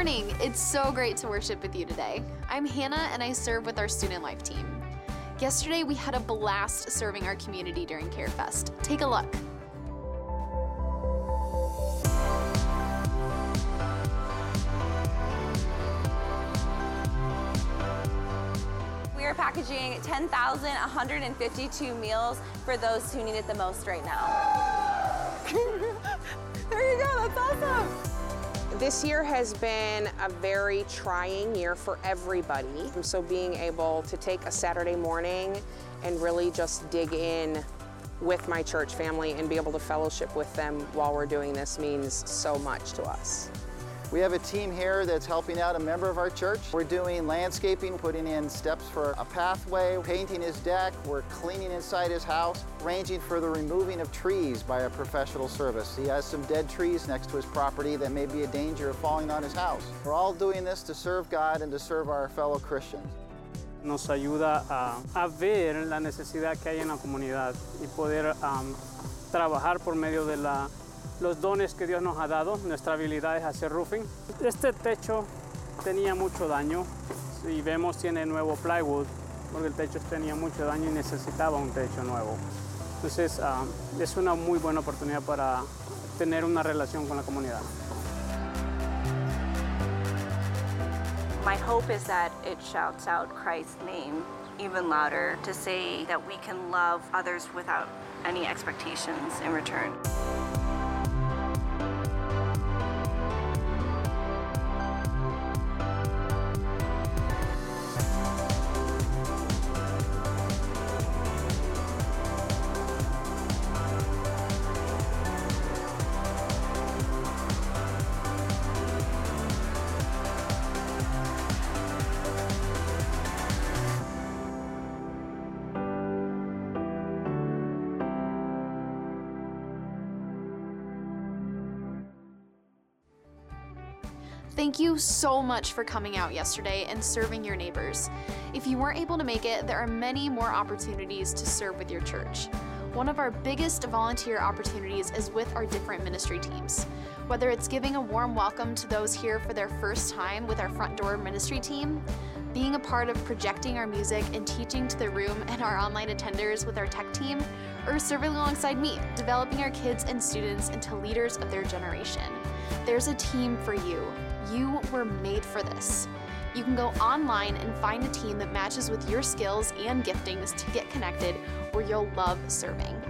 morning. It's so great to worship with you today. I'm Hannah and I serve with our student life team. Yesterday, we had a blast serving our community during CareFest. Take a look. We are packaging 10,152 meals for those who need it the most right now. This year has been a very trying year for everybody. So being able to take a Saturday morning and really just dig in with my church family and be able to fellowship with them while we're doing this means so much to us. We have a team here that's helping out a member of our church. We're doing landscaping, putting in steps for a pathway, painting his deck, we're cleaning inside his house, arranging for the removing of trees by a professional service. He has some dead trees next to his property that may be a danger of falling on his house. We're all doing this to serve God and to serve our fellow Christians. Nos ayuda a, a ver la necesidad que hay en la comunidad y poder um, trabajar por medio de la los dones que Dios nos ha dado, nuestra habilidad es hacer roofing. Este techo tenía mucho daño y vemos tiene nuevo plywood porque el techo tenía mucho daño y necesitaba un techo nuevo. Entonces uh, es una muy buena oportunidad para tener una relación con la comunidad. My hope is that it shouts out Christ's name even louder to say that we can love others without any expectations in return. So much for coming out yesterday and serving your neighbors. If you weren't able to make it, there are many more opportunities to serve with your church. One of our biggest volunteer opportunities is with our different ministry teams. Whether it's giving a warm welcome to those here for their first time with our front door ministry team, being a part of projecting our music and teaching to the room and our online attenders with our tech team, or serving alongside me, developing our kids and students into leaders of their generation. There's a team for you. You were made for this. You can go online and find a team that matches with your skills and giftings to get connected where you'll love serving.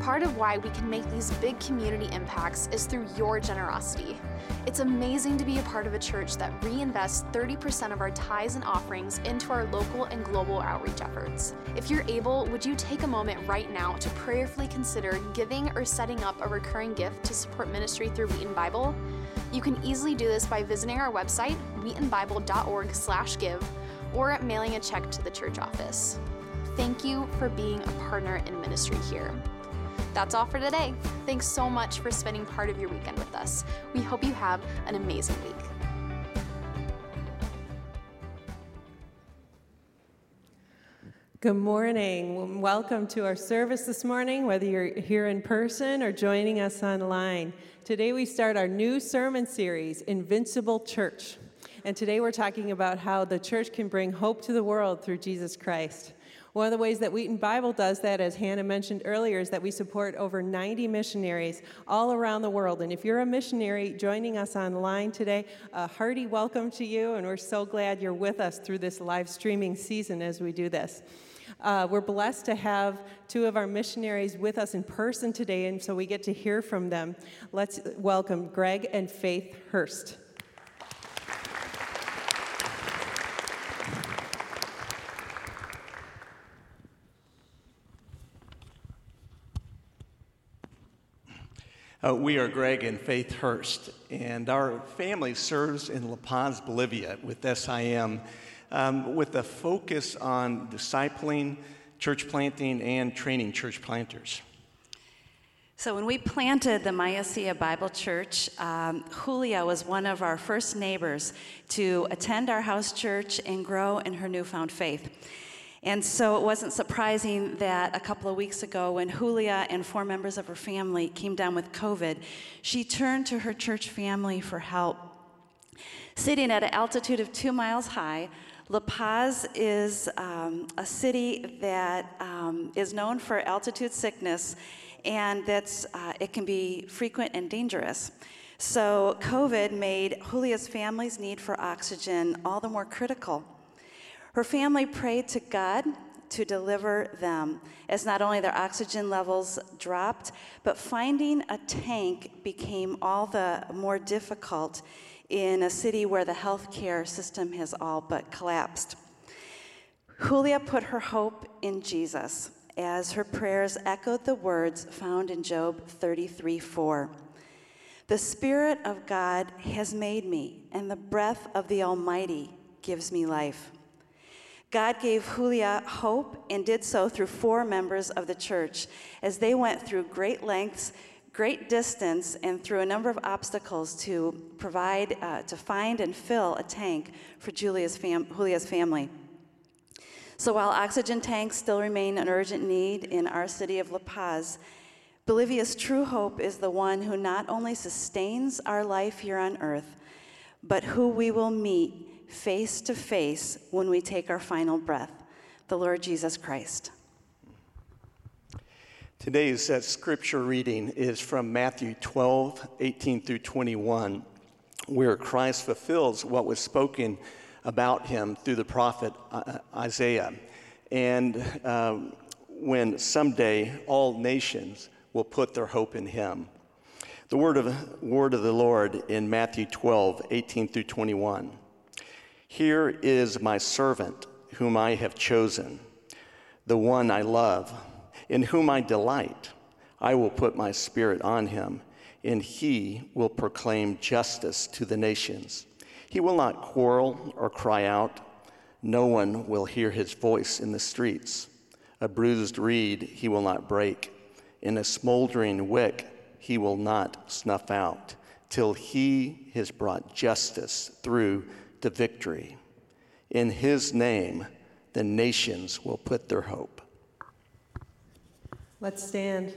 Part of why we can make these big community impacts is through your generosity. It's amazing to be a part of a church that reinvests 30% of our tithes and offerings into our local and global outreach efforts. If you're able, would you take a moment right now to prayerfully consider giving or setting up a recurring gift to support ministry through Wheaton Bible? You can easily do this by visiting our website, wheatonbible.org/give, or mailing a check to the church office. Thank you for being a partner in ministry here. That's all for today. Thanks so much for spending part of your weekend with us. We hope you have an amazing week. Good morning. Welcome to our service this morning, whether you're here in person or joining us online. Today we start our new sermon series, Invincible Church. And today we're talking about how the church can bring hope to the world through Jesus Christ. One of the ways that Wheaton Bible does that, as Hannah mentioned earlier, is that we support over 90 missionaries all around the world. And if you're a missionary joining us online today, a hearty welcome to you, and we're so glad you're with us through this live streaming season as we do this. Uh, we're blessed to have two of our missionaries with us in person today, and so we get to hear from them. Let's welcome Greg and Faith Hurst. Uh, we are Greg and Faith Hurst, and our family serves in La Paz, Bolivia with SIM um, with a focus on discipling, church planting, and training church planters. So, when we planted the Mayasia Bible Church, um, Julia was one of our first neighbors to attend our house church and grow in her newfound faith. And so it wasn't surprising that a couple of weeks ago, when Julia and four members of her family came down with COVID, she turned to her church family for help. Sitting at an altitude of two miles high, La Paz is um, a city that um, is known for altitude sickness, and that's uh, it can be frequent and dangerous. So COVID made Julia's family's need for oxygen all the more critical. Her family prayed to God to deliver them, as not only their oxygen levels dropped, but finding a tank became all the more difficult in a city where the healthcare system has all but collapsed. Julia put her hope in Jesus as her prayers echoed the words found in Job 33 4. The Spirit of God has made me, and the breath of the Almighty gives me life. God gave Julia hope and did so through four members of the church as they went through great lengths, great distance, and through a number of obstacles to provide, uh, to find and fill a tank for Julia's fam- Julia's family. So while oxygen tanks still remain an urgent need in our city of La Paz, Bolivia's true hope is the one who not only sustains our life here on earth, but who we will meet face to face when we take our final breath the Lord Jesus Christ. Today's uh, scripture reading is from Matthew 12, 18 through 21, where Christ fulfills what was spoken about him through the prophet uh, uh, Isaiah. And uh, when someday all nations will put their hope in him. The word of, word of the Lord in Matthew 12, 18 through 21. Here is my servant whom I have chosen, the one I love, in whom I delight. I will put my spirit on him, and he will proclaim justice to the nations. He will not quarrel or cry out. No one will hear his voice in the streets. A bruised reed he will not break, and a smoldering wick he will not snuff out, till he has brought justice through to victory. In his name, the nations will put their hope. Let's stand.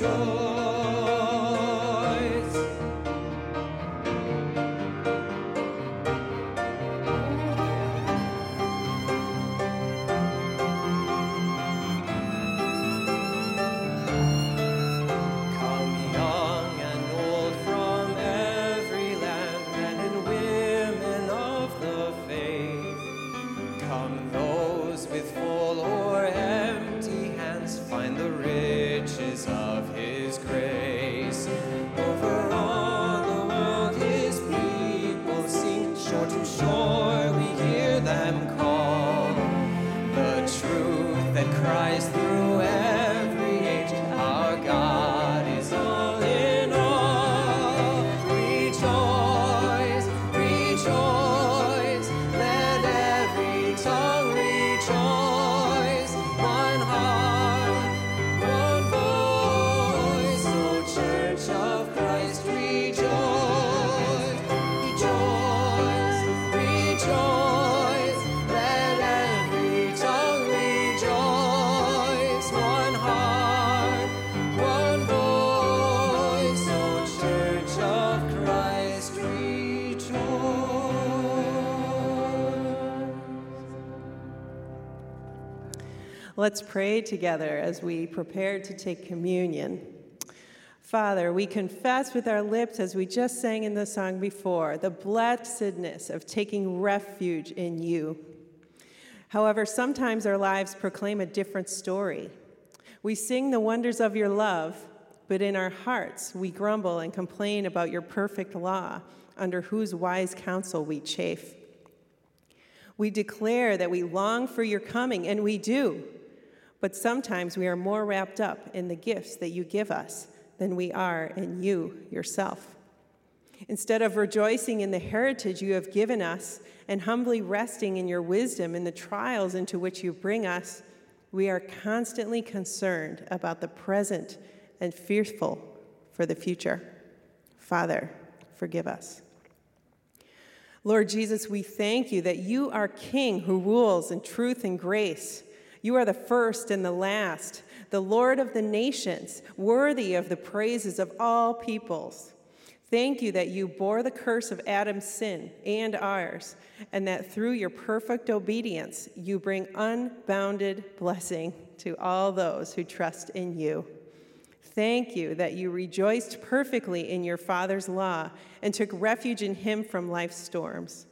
Rejoice. Let's pray together as we prepare to take communion. Father, we confess with our lips, as we just sang in the song before, the blessedness of taking refuge in you. However, sometimes our lives proclaim a different story. We sing the wonders of your love, but in our hearts we grumble and complain about your perfect law, under whose wise counsel we chafe. We declare that we long for your coming, and we do. But sometimes we are more wrapped up in the gifts that you give us than we are in you yourself. Instead of rejoicing in the heritage you have given us and humbly resting in your wisdom in the trials into which you bring us, we are constantly concerned about the present and fearful for the future. Father, forgive us. Lord Jesus, we thank you that you are King who rules in truth and grace. You are the first and the last, the Lord of the nations, worthy of the praises of all peoples. Thank you that you bore the curse of Adam's sin and ours, and that through your perfect obedience, you bring unbounded blessing to all those who trust in you. Thank you that you rejoiced perfectly in your Father's law and took refuge in him from life's storms.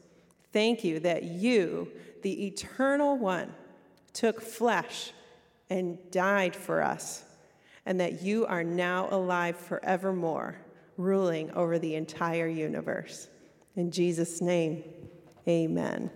Thank you that you, the eternal one, took flesh and died for us, and that you are now alive forevermore, ruling over the entire universe. In Jesus' name, amen.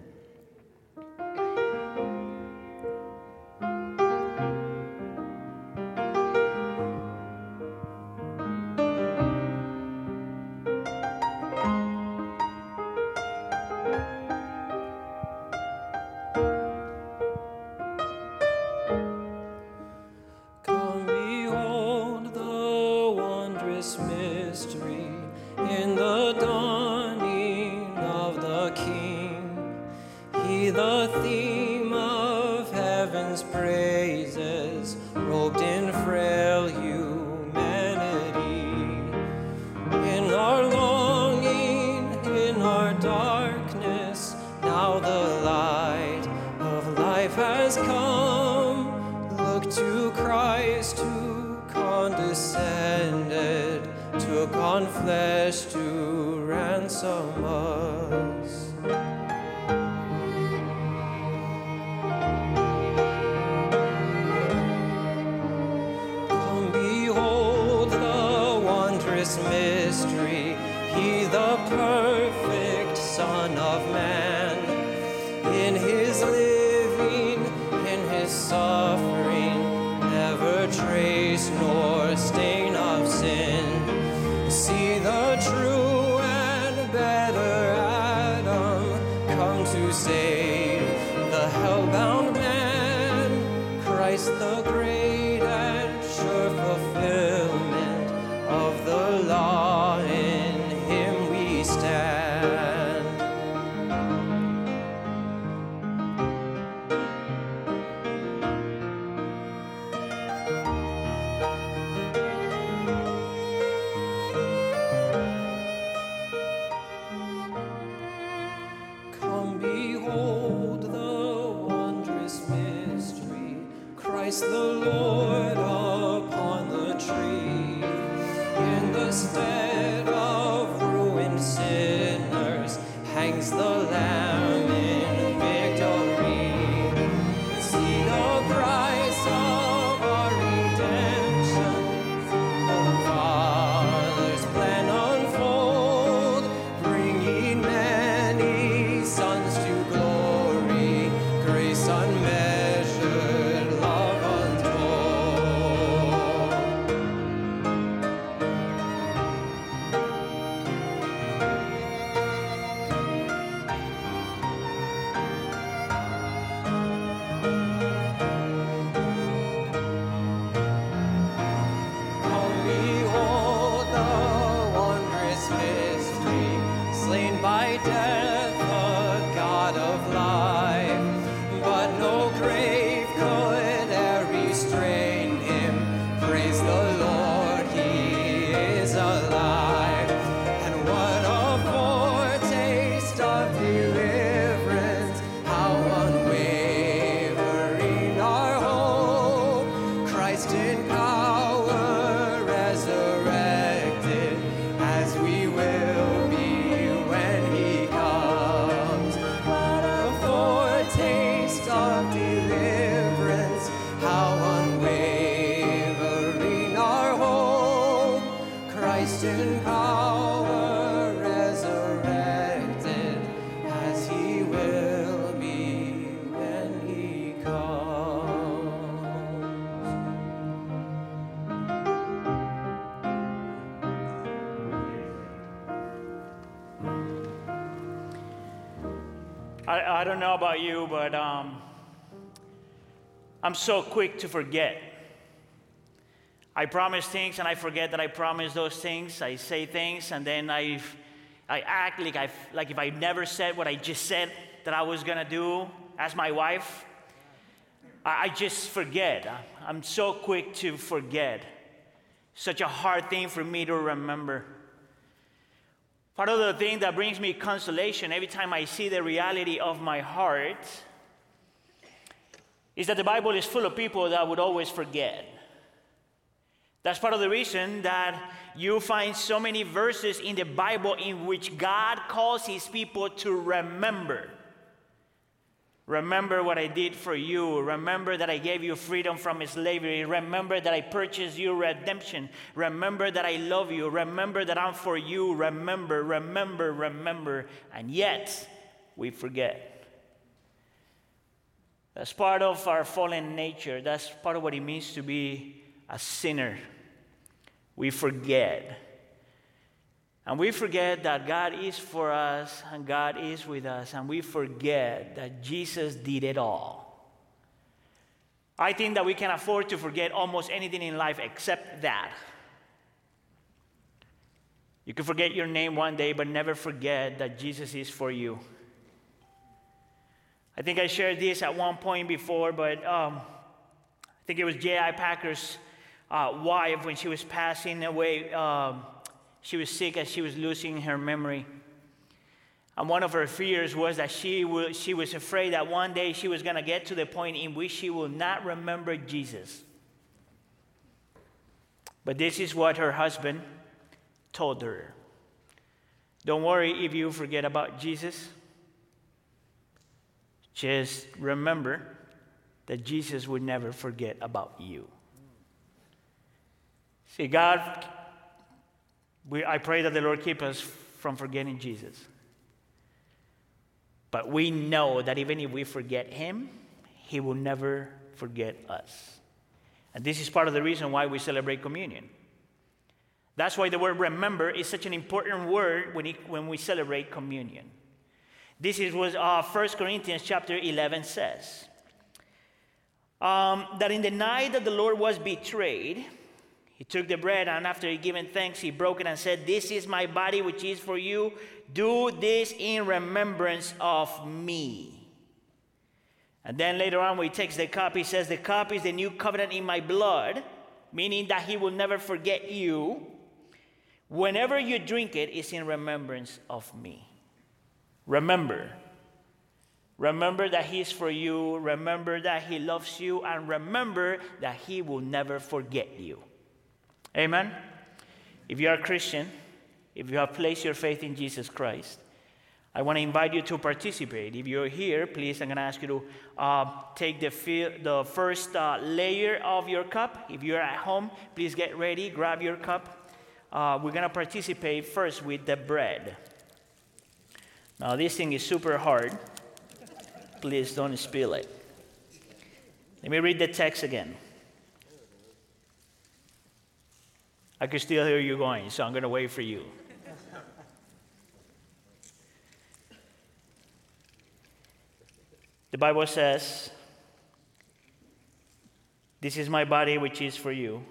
I, don't know about you, but um, I'm so quick to forget. I promise things and I forget that I promised those things. I say things and then I, I act like, I, like if I never said what I just said that I was gonna do as my wife. I, I just forget. I'm so quick to forget. Such a hard thing for me to remember. Part of the thing that brings me consolation every time I see the reality of my heart is that the Bible is full of people that would always forget. That's part of the reason that you find so many verses in the Bible in which God calls his people to remember. Remember what I did for you. Remember that I gave you freedom from slavery. Remember that I purchased you redemption. Remember that I love you. Remember that I'm for you. Remember, remember, remember. And yet, we forget. That's part of our fallen nature. That's part of what it means to be a sinner. We forget. And we forget that God is for us and God is with us, and we forget that Jesus did it all. I think that we can afford to forget almost anything in life except that. You can forget your name one day, but never forget that Jesus is for you. I think I shared this at one point before, but um, I think it was J.I. Packer's uh, wife when she was passing away. Um, she was sick as she was losing her memory. And one of her fears was that she, she was afraid that one day she was going to get to the point in which she will not remember Jesus. But this is what her husband told her, Don't worry if you forget about Jesus. Just remember that Jesus would never forget about you. See, God, we, I pray that the Lord keep us from forgetting Jesus. But we know that even if we forget Him, He will never forget us. And this is part of the reason why we celebrate communion. That's why the word remember is such an important word when, it, when we celebrate communion. This is what uh, 1 Corinthians chapter 11 says. Um, that in the night that the Lord was betrayed, he took the bread and after he given thanks, he broke it and said, This is my body which is for you. Do this in remembrance of me. And then later on, when he takes the cup, he says, The cup is the new covenant in my blood, meaning that he will never forget you. Whenever you drink it, it's in remembrance of me. Remember. Remember that he is for you. Remember that He loves you. And remember that He will never forget you. Amen? If you are a Christian, if you have placed your faith in Jesus Christ, I want to invite you to participate. If you're here, please, I'm going to ask you to uh, take the, the first uh, layer of your cup. If you're at home, please get ready, grab your cup uh, we're going to participate first with the bread. Now, this thing is super hard. Please don't spill it. Let me read the text again. I can still hear you going, so I'm going to wait for you. The Bible says, This is my body, which is for you.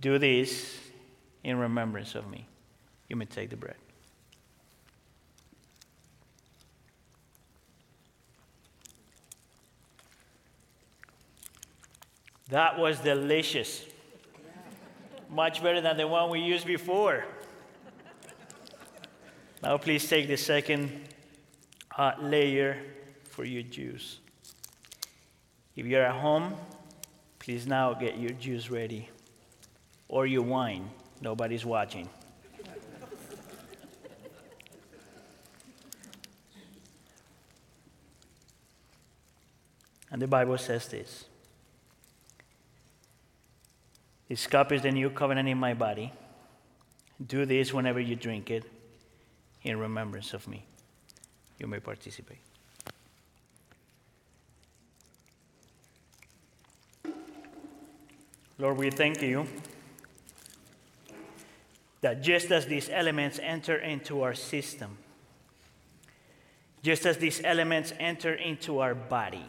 Do this in remembrance of me. You may take the bread. That was delicious. Much better than the one we used before. Now, please take the second uh, layer for your juice. If you're at home, please now get your juice ready or your wine. Nobody's watching. and the Bible says this This cup is the new covenant in my body. Do this whenever you drink it in remembrance of me. You may participate. Lord, we thank you that just as these elements enter into our system, just as these elements enter into our body,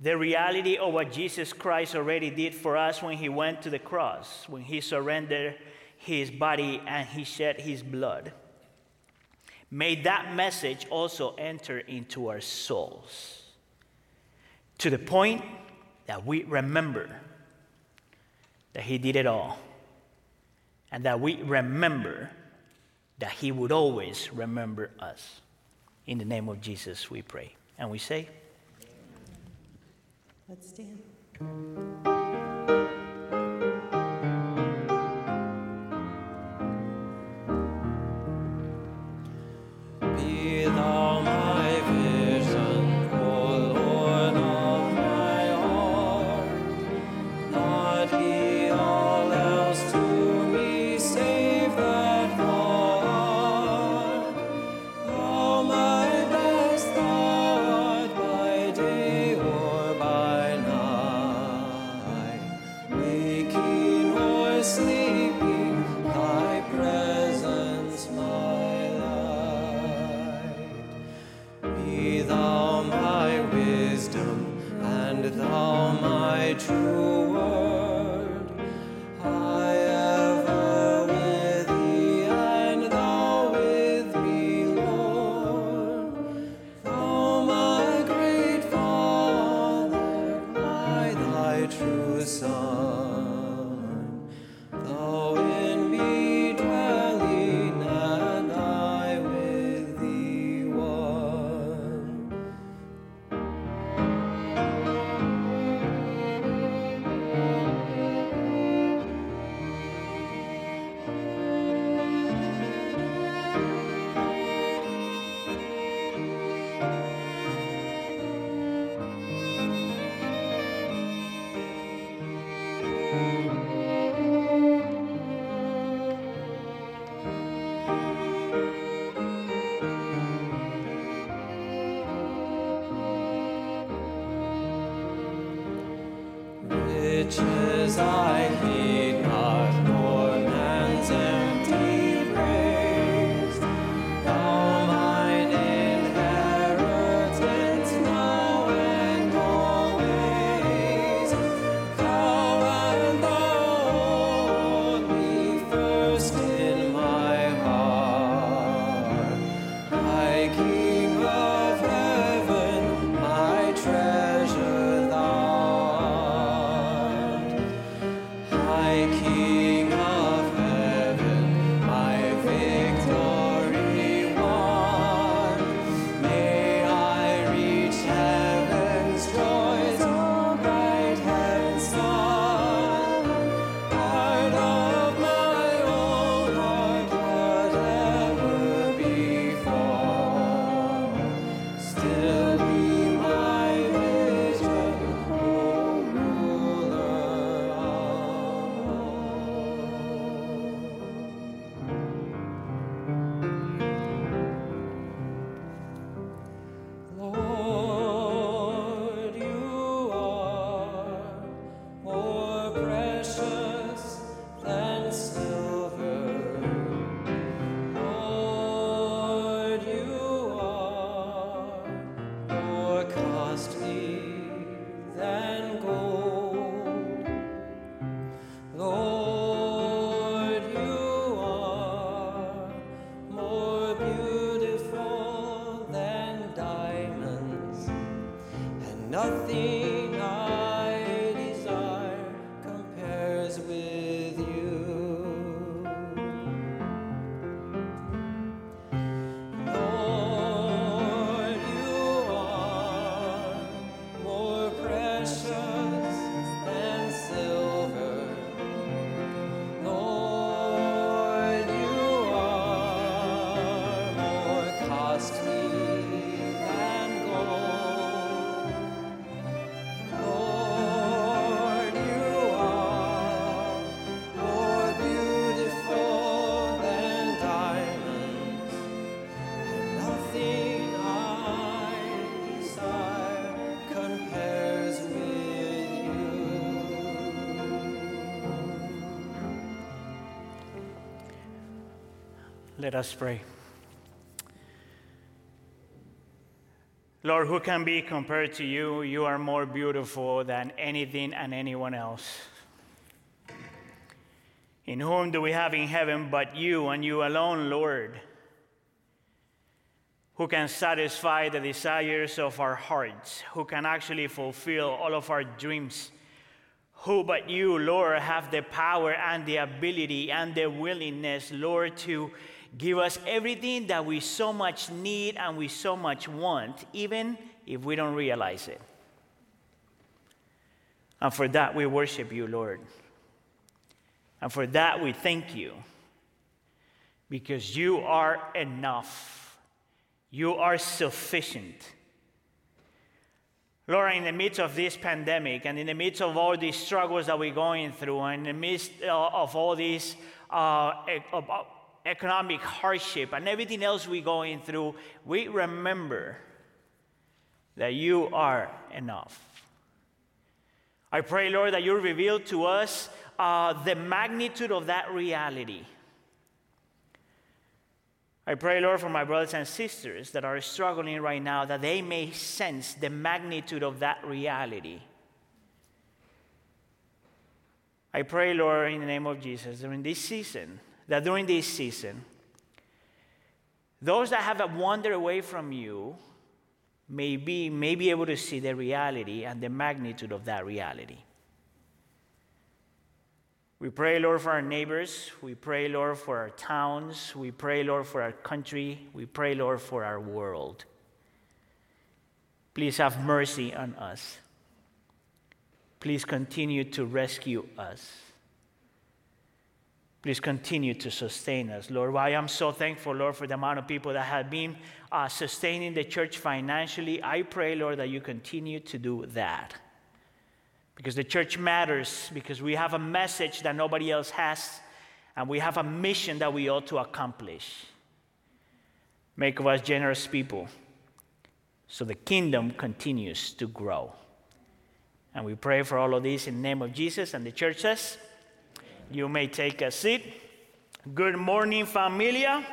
the reality of what Jesus Christ already did for us when he went to the cross, when he surrendered his body and he shed his blood, may that message also enter into our souls to the point that we remember that he did it all and that we remember that He would always remember us. In the name of Jesus, we pray. And we say, Let's stand. Let us pray. Lord, who can be compared to you? You are more beautiful than anything and anyone else. In whom do we have in heaven but you and you alone, Lord? Who can satisfy the desires of our hearts? Who can actually fulfill all of our dreams? Who but you, Lord, have the power and the ability and the willingness, Lord, to give us everything that we so much need and we so much want, even if we don't realize it. And for that, we worship you, Lord. And for that, we thank you because you are enough, you are sufficient. Lord, in the midst of this pandemic and in the midst of all these struggles that we're going through, and in the midst uh, of all these uh, economic hardship and everything else we're going through, we remember that you are enough. I pray, Lord, that you reveal to us uh, the magnitude of that reality. I pray, Lord, for my brothers and sisters that are struggling right now, that they may sense the magnitude of that reality. I pray, Lord, in the name of Jesus, during this season, that during this season, those that have wandered away from you may be, may be able to see the reality and the magnitude of that reality. We pray, Lord, for our neighbors. We pray, Lord, for our towns. We pray, Lord, for our country. We pray, Lord, for our world. Please have mercy on us. Please continue to rescue us. Please continue to sustain us, Lord. Why I am so thankful, Lord, for the amount of people that have been uh, sustaining the church financially. I pray, Lord, that you continue to do that. Because the church matters, because we have a message that nobody else has, and we have a mission that we ought to accomplish. Make of us generous people so the kingdom continues to grow. And we pray for all of this in the name of Jesus, and the church says, You may take a seat. Good morning, familia.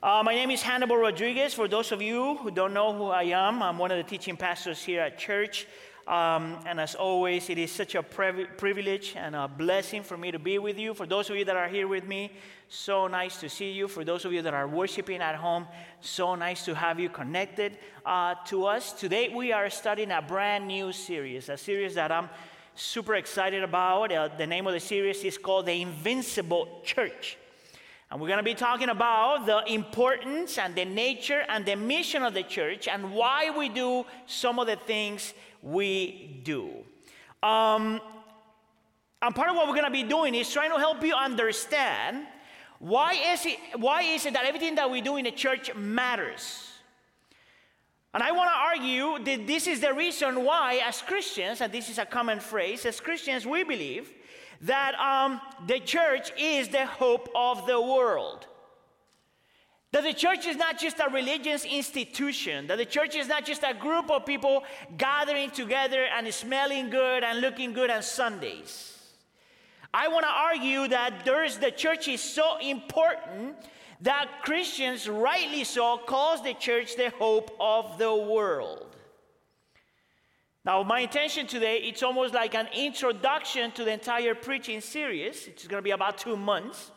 Uh, my name is Hannibal Rodriguez. For those of you who don't know who I am, I'm one of the teaching pastors here at church. Um, and as always, it is such a privi- privilege and a blessing for me to be with you. For those of you that are here with me, so nice to see you. For those of you that are worshiping at home, so nice to have you connected uh, to us. Today, we are studying a brand new series, a series that I'm super excited about. Uh, the name of the series is called The Invincible Church. And we're going to be talking about the importance and the nature and the mission of the church and why we do some of the things we do. Um, and part of what we're going to be doing is trying to help you understand why is, it, why is it that everything that we do in the church matters? And I want to argue that this is the reason why, as Christians, and this is a common phrase, as Christians, we believe that um, the church is the hope of the world. That the church is not just a religious institution, that the church is not just a group of people gathering together and smelling good and looking good on Sundays. I want to argue that there's, the church is so important that Christians, rightly so, calls the church the hope of the world. Now, my intention today, it's almost like an introduction to the entire preaching series. It's going to be about two months.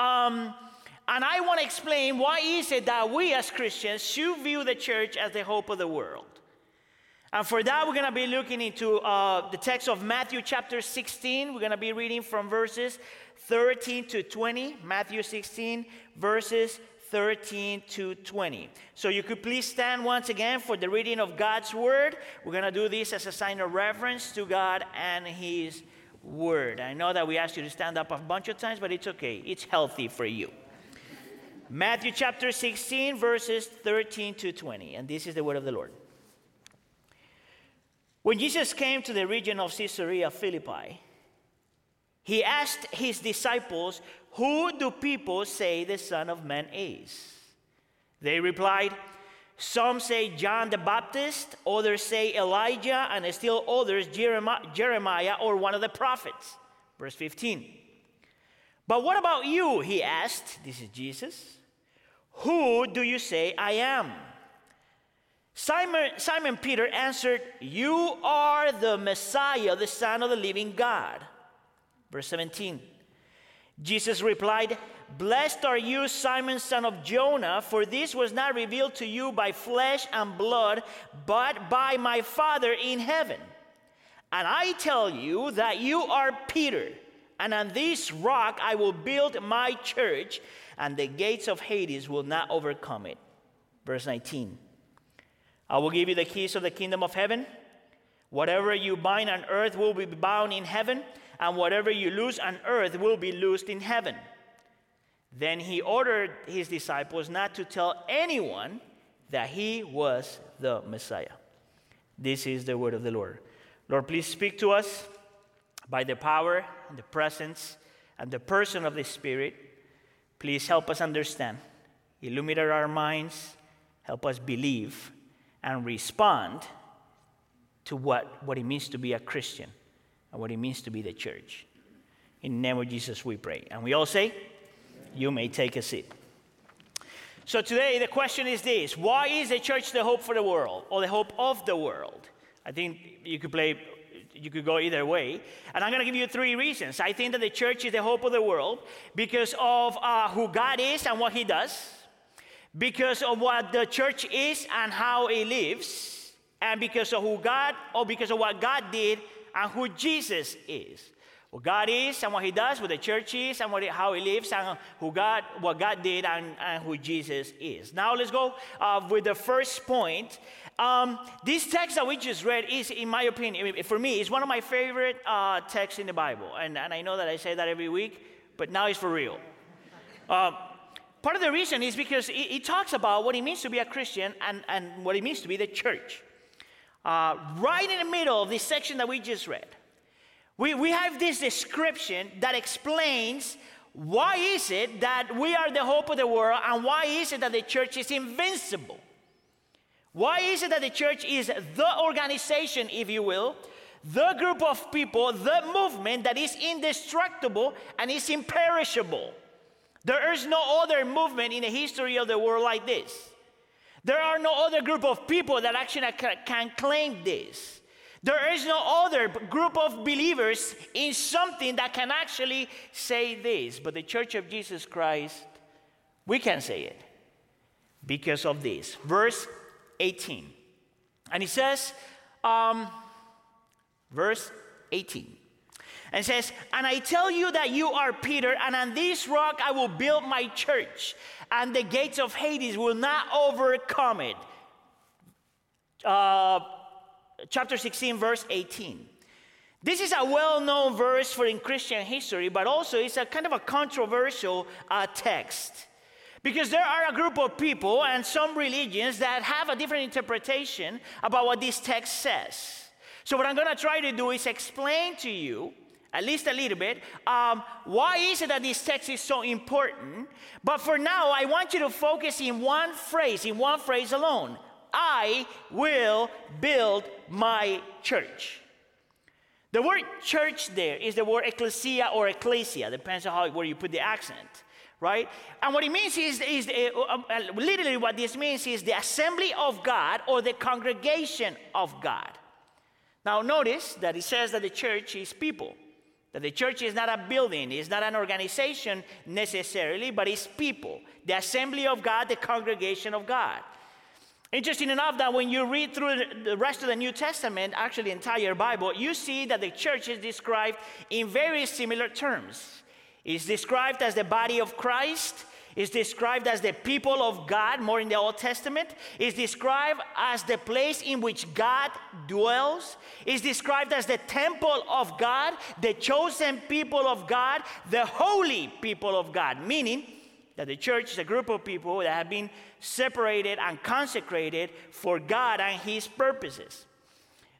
Um, and I want to explain why is it that we as Christians should view the church as the hope of the world. And for that, we're going to be looking into uh, the text of Matthew chapter 16. We're going to be reading from verses 13 to 20, Matthew 16, verses 13 to 20. So you could please stand once again for the reading of God's word. We're going to do this as a sign of reverence to God and His word. I know that we asked you to stand up a bunch of times, but it's okay. It's healthy for you. Matthew chapter 16, verses 13 to 20. And this is the word of the Lord. When Jesus came to the region of Caesarea Philippi, he asked his disciples, Who do people say the Son of Man is? They replied, Some say John the Baptist, others say Elijah, and still others Jeremiah or one of the prophets. Verse 15. But what about you? He asked. This is Jesus. Who do you say I am? Simon, Simon Peter answered, You are the Messiah, the Son of the living God. Verse 17 Jesus replied, Blessed are you, Simon, son of Jonah, for this was not revealed to you by flesh and blood, but by my Father in heaven. And I tell you that you are Peter, and on this rock I will build my church, and the gates of Hades will not overcome it. Verse 19 I will give you the keys of the kingdom of heaven. Whatever you bind on earth will be bound in heaven and whatever you loose on earth will be loosed in heaven. Then he ordered his disciples not to tell anyone that he was the Messiah. This is the word of the Lord. Lord, please speak to us by the power and the presence and the person of the Spirit. Please help us understand, illuminate our minds, help us believe and respond to what, what it means to be a Christian and what it means to be the church. In the name of Jesus, we pray. And we all say, You may take a seat. So today, the question is this Why is the church the hope for the world or the hope of the world? I think you could play. You could go either way. And I'm going to give you three reasons. I think that the church is the hope of the world because of uh, who God is and what He does, because of what the church is and how it lives, and because of who God, or because of what God did and who Jesus is. What God is and what He does, what the church is and what how He lives, and who God, what God did and, and who Jesus is. Now let's go uh, with the first point. Um, this text that we just read is, in my opinion, for me, is one of my favorite uh, texts in the Bible. And, and I know that I say that every week, but now it's for real. Uh, part of the reason is because it, it, talks about what it means to be a Christian and, and what it means to be the church uh, right in the middle of this section that we just read, we, we have this description that explains why is it that we are the hope of the world and why is it that the church is invincible? Why is it that the church is the organization, if you will, the group of people, the movement that is indestructible and is imperishable? There is no other movement in the history of the world like this. There are no other group of people that actually can claim this. There is no other group of believers in something that can actually say this. But the Church of Jesus Christ, we can say it because of this. Verse 18. And he says, um, verse 18. And says, And I tell you that you are Peter, and on this rock I will build my church, and the gates of Hades will not overcome it. Uh, chapter 16, verse 18. This is a well known verse for in Christian history, but also it's a kind of a controversial uh, text. Because there are a group of people and some religions that have a different interpretation about what this text says. So, what I'm going to try to do is explain to you, at least a little bit, um, why is it that this text is so important. But for now, I want you to focus in one phrase, in one phrase alone I will build my church. The word church there is the word ecclesia or ecclesia, depends on how, where you put the accent, right? And what it means is, is uh, uh, literally what this means is the assembly of God or the congregation of God. Now, notice that it says that the church is people. That the church is not a building, it's not an organization necessarily, but it's people. The assembly of God, the congregation of God. Interesting enough that when you read through the rest of the New Testament, actually the entire Bible, you see that the church is described in very similar terms. It's described as the body of Christ, is described as the people of God, more in the Old Testament, is described as the place in which God dwells, is described as the temple of God, the chosen people of God, the holy people of God, meaning that the church is a group of people that have been separated and consecrated for God and His purposes.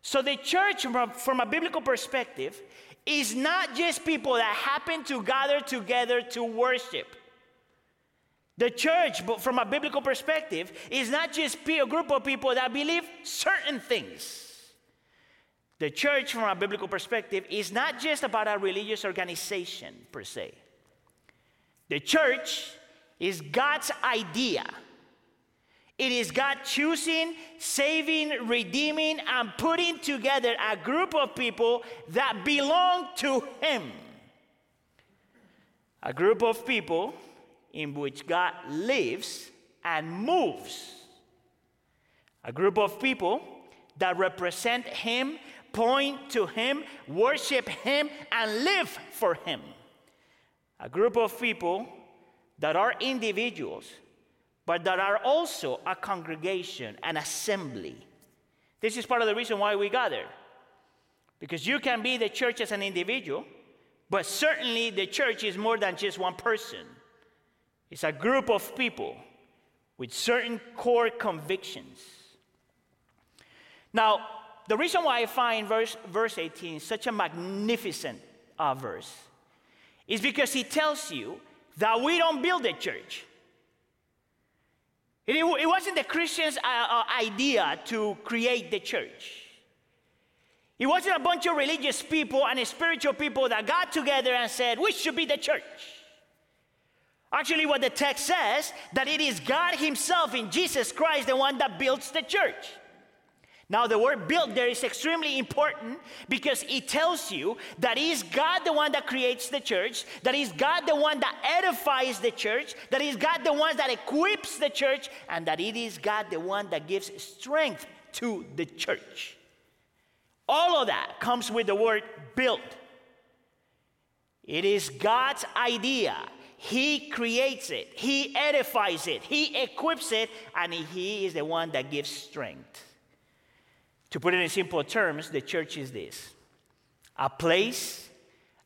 So, the church, from, from a biblical perspective, is not just people that happen to gather together to worship. The church, from a biblical perspective, is not just a group of people that believe certain things. The church, from a biblical perspective, is not just about a religious organization per se. The church is God's idea. It is God choosing, saving, redeeming, and putting together a group of people that belong to Him. A group of people in which God lives and moves. A group of people that represent Him, point to Him, worship Him, and live for Him. A group of people that are individuals, but that are also a congregation, an assembly. This is part of the reason why we gather. Because you can be the church as an individual, but certainly the church is more than just one person. It's a group of people with certain core convictions. Now, the reason why I find verse, verse 18 such a magnificent uh, verse is because it tells you that we don't build a church. It, it wasn't the Christians' uh, uh, idea to create the church. It wasn't a bunch of religious people and spiritual people that got together and said, we should be the church. Actually, what the text says, that it is God Himself in Jesus Christ, the one that builds the church. Now, the word built there is extremely important because it tells you that is God the one that creates the church, that is God the one that edifies the church, that is God the one that equips the church, and that it is God the one that gives strength to the church. All of that comes with the word built. It is God's idea. He creates it, He edifies it, He equips it, and He is the one that gives strength. To put it in simple terms, the church is this a place,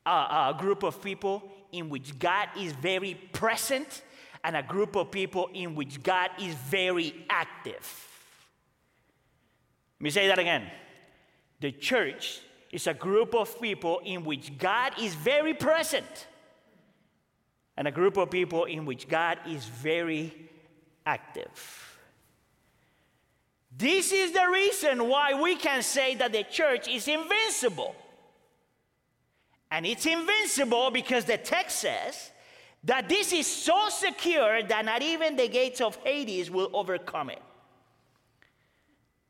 a, a group of people in which God is very present, and a group of people in which God is very active. Let me say that again. The church is a group of people in which God is very present, and a group of people in which God is very active. This is the reason why we can say that the church is invincible. And it's invincible because the text says that this is so secure that not even the gates of Hades will overcome it.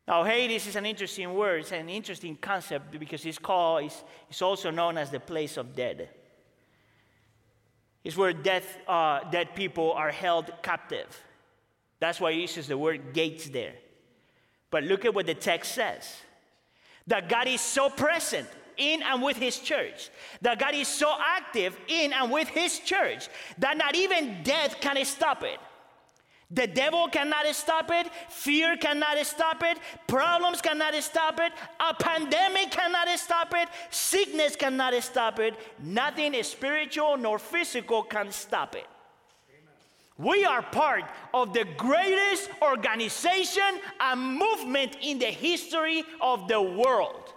Now, Hades is an interesting word, it's an interesting concept because it's called, it's, it's also known as the place of dead. It's where death, uh, dead people are held captive. That's why he uses the word gates there. But look at what the text says that God is so present in and with his church. That God is so active in and with his church that not even death can stop it. The devil cannot stop it. Fear cannot stop it. Problems cannot stop it. A pandemic cannot stop it. Sickness cannot stop it. Nothing spiritual nor physical can stop it. We are part of the greatest organization and movement in the history of the world.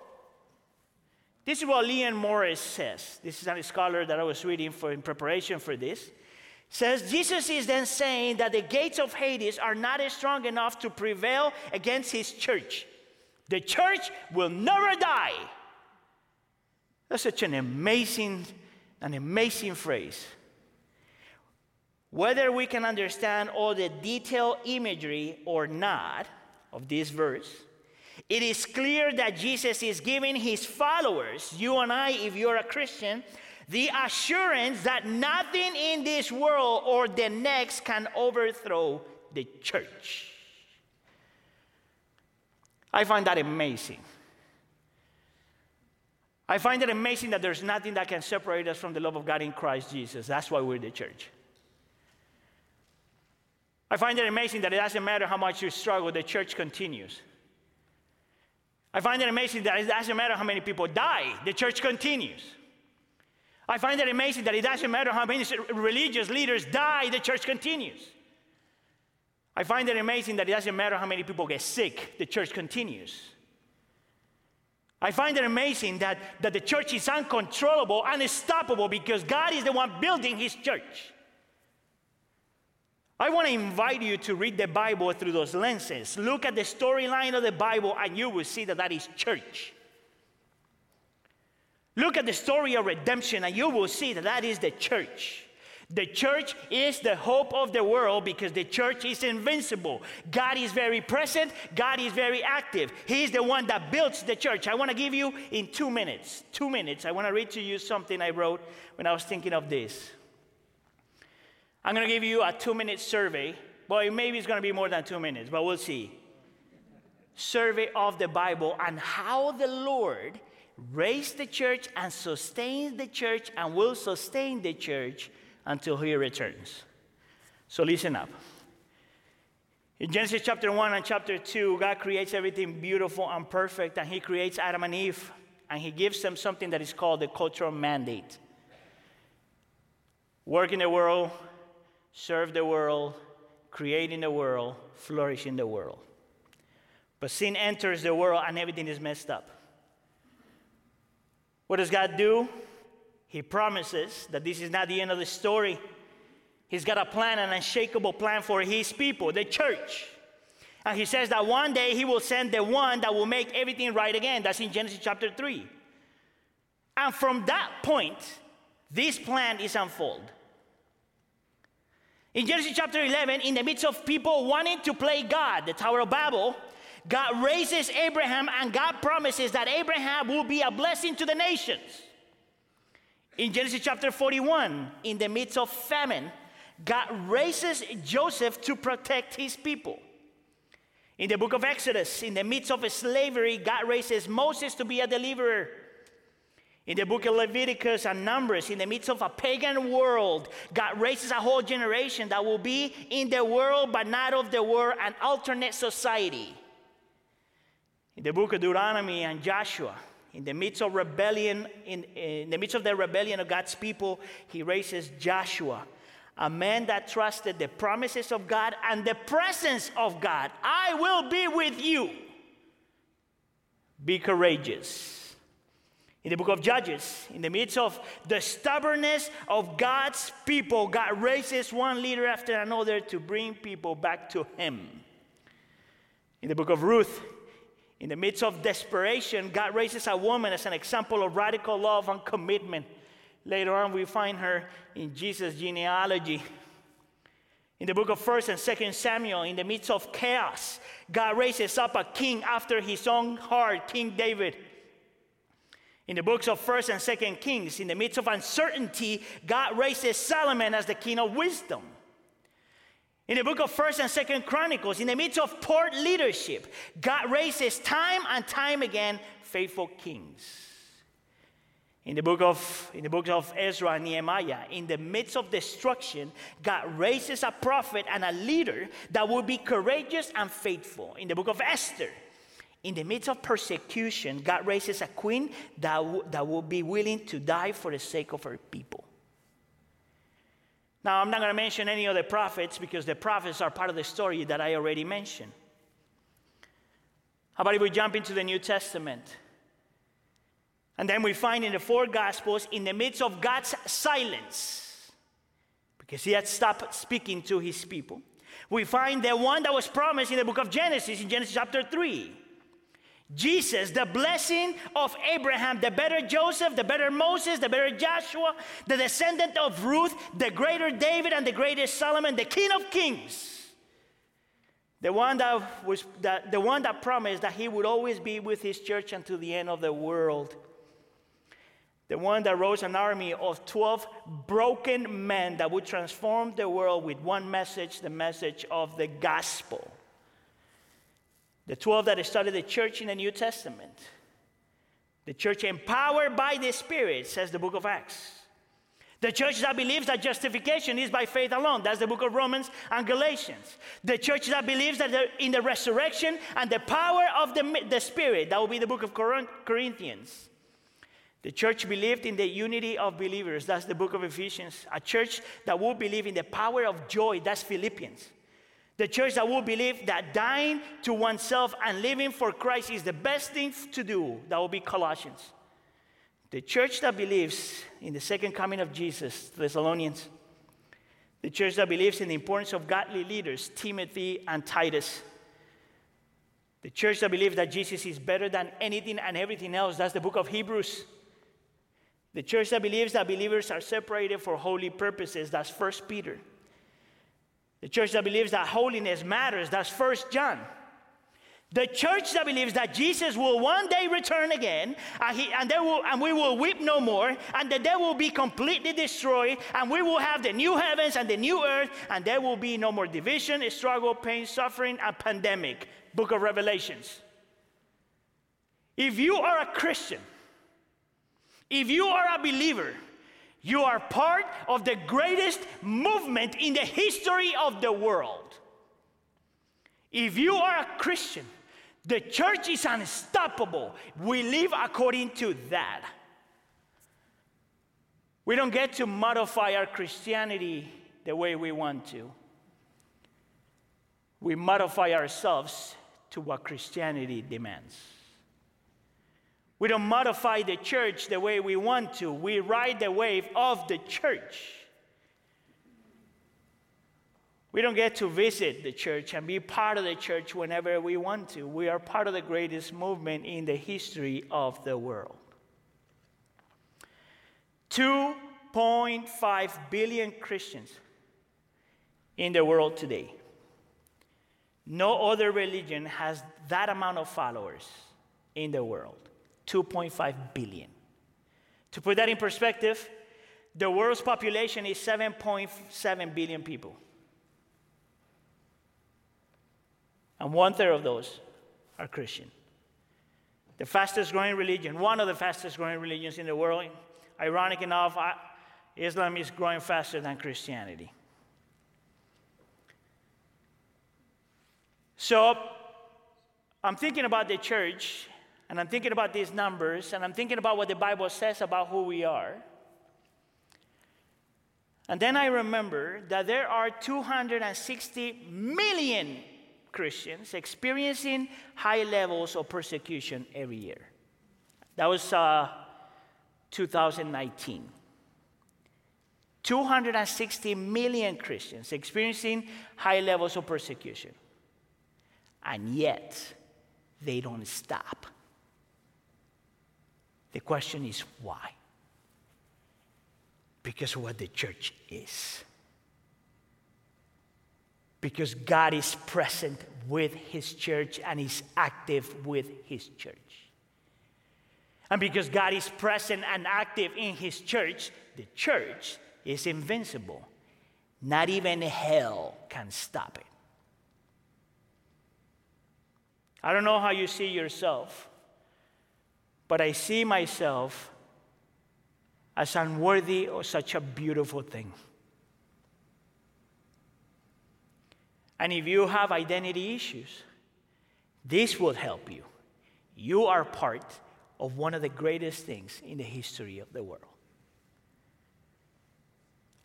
This is what Leon Morris says. This is a scholar that I was reading for in preparation for this says Jesus is then saying that the gates of Hades are not strong enough to prevail against his church. The church will never die. That's such an amazing, an amazing phrase. Whether we can understand all the detailed imagery or not of this verse, it is clear that Jesus is giving his followers, you and I, if you're a Christian, the assurance that nothing in this world or the next can overthrow the church. I find that amazing. I find it amazing that there's nothing that can separate us from the love of God in Christ Jesus. That's why we're the church. I find it amazing that it doesn't matter how much you struggle, the church continues. I find it amazing that it doesn't matter how many people die, the church continues. I find it amazing that it doesn't matter how many religious leaders die, the church continues. I find it amazing that it doesn't matter how many people get sick, the church continues. I find it amazing that, that the church is uncontrollable, unstoppable, because God is the one building his church. I want to invite you to read the Bible through those lenses. Look at the storyline of the Bible, and you will see that that is church. Look at the story of redemption, and you will see that that is the church. The church is the hope of the world because the church is invincible. God is very present, God is very active. He's the one that builds the church. I want to give you in two minutes, two minutes, I want to read to you something I wrote when I was thinking of this. I'm going to give you a two minute survey. Boy, maybe it's going to be more than two minutes, but we'll see. Survey of the Bible and how the Lord raised the church and sustains the church and will sustain the church until he returns. So listen up. In Genesis chapter 1 and chapter 2, God creates everything beautiful and perfect, and he creates Adam and Eve, and he gives them something that is called the cultural mandate work in the world, serve the world, create in the world, flourish in the world. But sin enters the world, and everything is messed up. What does God do? He promises that this is not the end of the story. He's got a plan, an unshakable plan for his people, the church. And he says that one day he will send the one that will make everything right again. That's in Genesis chapter 3. And from that point, this plan is unfolded. In Genesis chapter 11, in the midst of people wanting to play God, the Tower of Babel, God raises Abraham and God promises that Abraham will be a blessing to the nations. In Genesis chapter 41, in the midst of famine, God raises Joseph to protect his people. In the book of Exodus, in the midst of slavery, God raises Moses to be a deliverer. In the book of Leviticus and Numbers, in the midst of a pagan world, God raises a whole generation that will be in the world but not of the world, an alternate society. In the book of Deuteronomy and Joshua, in the midst of rebellion, in, in the midst of the rebellion of God's people, he raises Joshua, a man that trusted the promises of God and the presence of God. I will be with you. Be courageous. In the book of Judges, in the midst of the stubbornness of God's people, God raises one leader after another to bring people back to Him. In the book of Ruth, in the midst of desperation, God raises a woman as an example of radical love and commitment. Later on, we find her in Jesus' genealogy. In the book of 1st and 2nd Samuel, in the midst of chaos, God raises up a king after his own heart, King David. In the books of 1st and 2nd Kings, in the midst of uncertainty, God raises Solomon as the king of wisdom. In the book of 1st and 2nd Chronicles, in the midst of poor leadership, God raises time and time again faithful kings. In the book of in the books of Ezra and Nehemiah, in the midst of destruction, God raises a prophet and a leader that will be courageous and faithful. In the book of Esther, in the midst of persecution, God raises a queen that, w- that will be willing to die for the sake of her people. Now, I'm not going to mention any of the prophets because the prophets are part of the story that I already mentioned. How about if we jump into the New Testament? And then we find in the four Gospels, in the midst of God's silence, because he had stopped speaking to his people, we find the one that was promised in the book of Genesis, in Genesis chapter 3. Jesus, the blessing of Abraham, the better Joseph, the better Moses, the better Joshua, the descendant of Ruth, the greater David, and the greatest Solomon, the King of Kings. The one that was that, the one that promised that he would always be with his church until the end of the world. The one that rose an army of 12 broken men that would transform the world with one message, the message of the gospel. The 12 that started the church in the New Testament. The church empowered by the Spirit, says the book of Acts. The church that believes that justification is by faith alone. That's the book of Romans and Galatians. The church that believes that in the resurrection and the power of the, the Spirit. That will be the book of Corinthians. The church believed in the unity of believers. That's the book of Ephesians. A church that will believe in the power of joy. That's Philippians. The church that will believe that dying to oneself and living for Christ is the best thing to do, that will be Colossians. The church that believes in the second coming of Jesus, Thessalonians. The church that believes in the importance of godly leaders, Timothy and Titus. The church that believes that Jesus is better than anything and everything else, that's the book of Hebrews. The church that believes that believers are separated for holy purposes, that's First Peter. The church that believes that holiness matters, that's First John. The church that believes that Jesus will one day return again, and, he, and, will, and we will weep no more, and that there will be completely destroyed, and we will have the new heavens and the new earth, and there will be no more division, struggle, pain, suffering, and pandemic. Book of Revelations. If you are a Christian, if you are a believer, you are part of the greatest movement in the history of the world. If you are a Christian, the church is unstoppable. We live according to that. We don't get to modify our Christianity the way we want to. We modify ourselves to what Christianity demands. We don't modify the church the way we want to. We ride the wave of the church. We don't get to visit the church and be part of the church whenever we want to. We are part of the greatest movement in the history of the world. 2.5 billion Christians in the world today. No other religion has that amount of followers in the world. 2.5 billion. To put that in perspective, the world's population is 7.7 billion people. And one third of those are Christian. The fastest growing religion, one of the fastest growing religions in the world, ironic enough, uh, Islam is growing faster than Christianity. So I'm thinking about the church and I'm thinking about these numbers, and I'm thinking about what the Bible says about who we are. And then I remember that there are 260 million Christians experiencing high levels of persecution every year. That was uh, 2019. 260 million Christians experiencing high levels of persecution. And yet, they don't stop. The question is why? Because what the church is. Because God is present with His church and is active with His church. And because God is present and active in His church, the church is invincible. Not even hell can stop it. I don't know how you see yourself. But I see myself as unworthy of such a beautiful thing. And if you have identity issues, this will help you. You are part of one of the greatest things in the history of the world.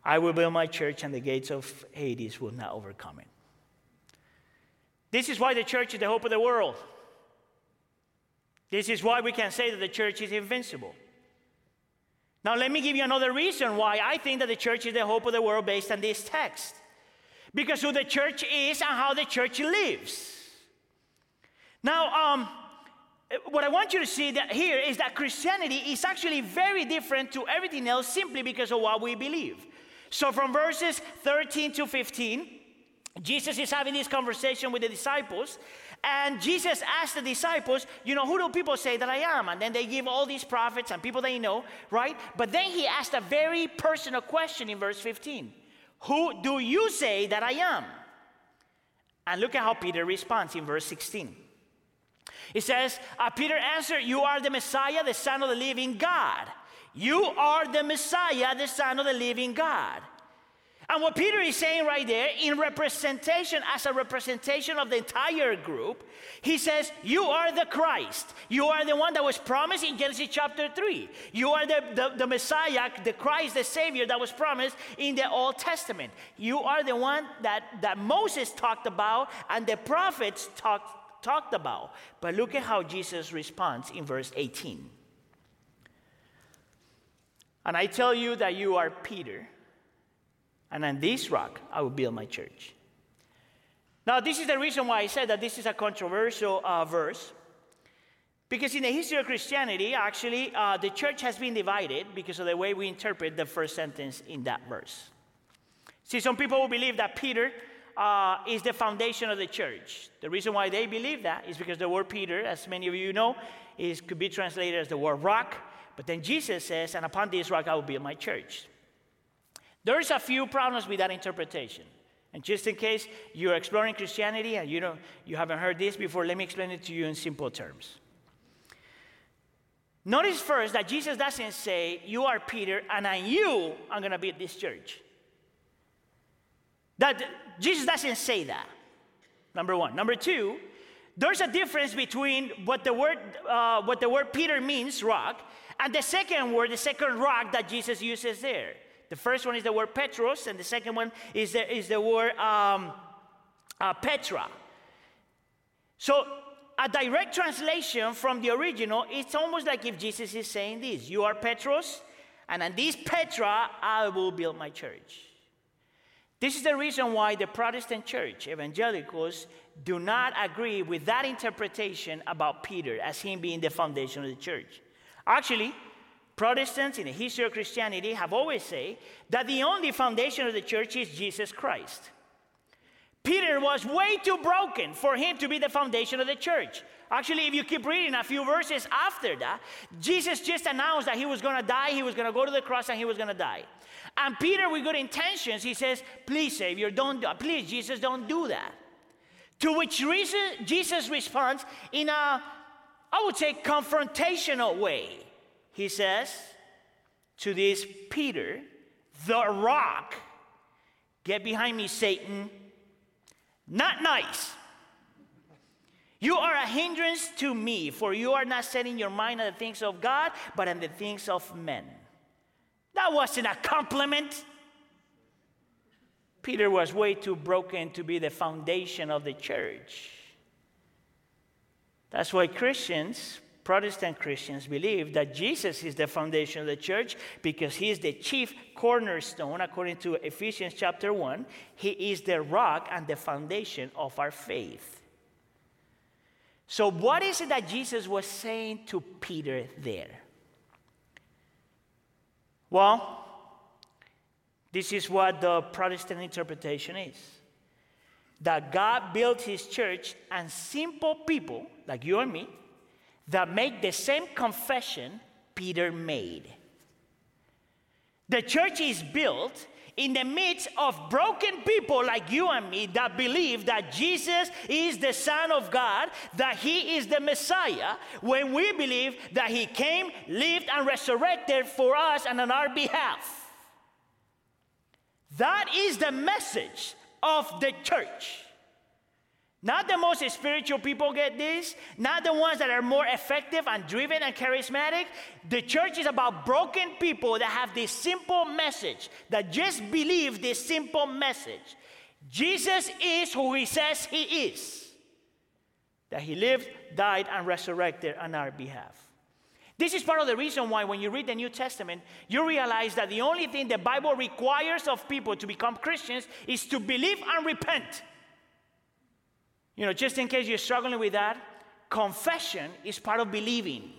I will build my church, and the gates of Hades will not overcome it. This is why the church is the hope of the world. This is why we can say that the church is invincible. Now, let me give you another reason why I think that the church is the hope of the world based on this text. Because who the church is and how the church lives. Now, um, what I want you to see that here is that Christianity is actually very different to everything else simply because of what we believe. So, from verses 13 to 15, Jesus is having this conversation with the disciples, and Jesus asked the disciples, You know, who do people say that I am? And then they give all these prophets and people they know, right? But then he asked a very personal question in verse 15 Who do you say that I am? And look at how Peter responds in verse 16. He says, uh, Peter answered, You are the Messiah, the Son of the living God. You are the Messiah, the Son of the living God. And what Peter is saying right there, in representation, as a representation of the entire group, he says, You are the Christ. You are the one that was promised in Genesis chapter 3. You are the, the, the, Messiah, the Christ, the Savior that was promised in the Old Testament. You are the one that, that Moses talked about and the prophets talked, talked about. But look at how Jesus responds in verse 18. And I tell you that you are Peter and on this rock I will build my church. Now, this is the reason why I said that this is a controversial uh, verse. Because in the history of Christianity, actually, uh, the church has been divided because of the way we interpret the first sentence in that verse. See, some people will believe that Peter uh, is the foundation of the church. The reason why they believe that is because the word Peter, as many of you know, is, could be translated as the word rock. But then Jesus says, And upon this rock I will build my church. There's a few problems with that interpretation. And just in case you're exploring Christianity and you, don't, you haven't heard this before, let me explain it to you in simple terms. Notice first that Jesus doesn't say, You are Peter, and I, you I'm going to build this church. That Jesus doesn't say that. Number one. Number two, there's a difference between what the word uh, what the word Peter means, rock, and the second word, the second rock that Jesus uses there. The first one is the word Petros, and the second one is the, is the word um, uh, Petra. So, a direct translation from the original, it's almost like if Jesus is saying this You are Petros, and on this Petra I will build my church. This is the reason why the Protestant church, evangelicals, do not agree with that interpretation about Peter as him being the foundation of the church. Actually, Protestants in the history of Christianity have always said that the only foundation of the church is Jesus Christ. Peter was way too broken for him to be the foundation of the church. Actually, if you keep reading a few verses after that, Jesus just announced that he was going to die, he was going to go to the cross, and he was going to die. And Peter, with good intentions, he says, Please, Savior, don't do Please, Jesus, don't do that. To which reason, Jesus responds in a, I would say, confrontational way. He says to this Peter, the rock, get behind me, Satan. Not nice. You are a hindrance to me, for you are not setting your mind on the things of God, but on the things of men. That wasn't a compliment. Peter was way too broken to be the foundation of the church. That's why Christians Protestant Christians believe that Jesus is the foundation of the church because he is the chief cornerstone, according to Ephesians chapter 1. He is the rock and the foundation of our faith. So, what is it that Jesus was saying to Peter there? Well, this is what the Protestant interpretation is that God built his church and simple people like you and me that make the same confession Peter made. The church is built in the midst of broken people like you and me that believe that Jesus is the Son of God, that He is the Messiah, when we believe that He came, lived, and resurrected for us and on our behalf. That is the message of the church. Not the most spiritual people get this, not the ones that are more effective and driven and charismatic. The church is about broken people that have this simple message, that just believe this simple message. Jesus is who he says he is. That he lived, died, and resurrected on our behalf. This is part of the reason why, when you read the New Testament, you realize that the only thing the Bible requires of people to become Christians is to believe and repent. You know, just in case you're struggling with that, confession is part of believing.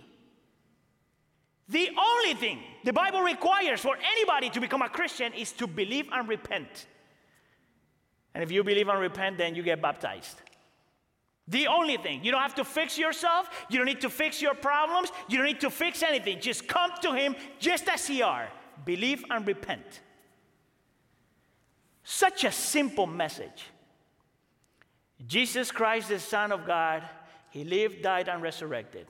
The only thing the Bible requires for anybody to become a Christian is to believe and repent. And if you believe and repent, then you get baptized. The only thing. You don't have to fix yourself. You don't need to fix your problems. You don't need to fix anything. Just come to Him just as you are. Believe and repent. Such a simple message. Jesus Christ, the Son of God, He lived, died, and resurrected.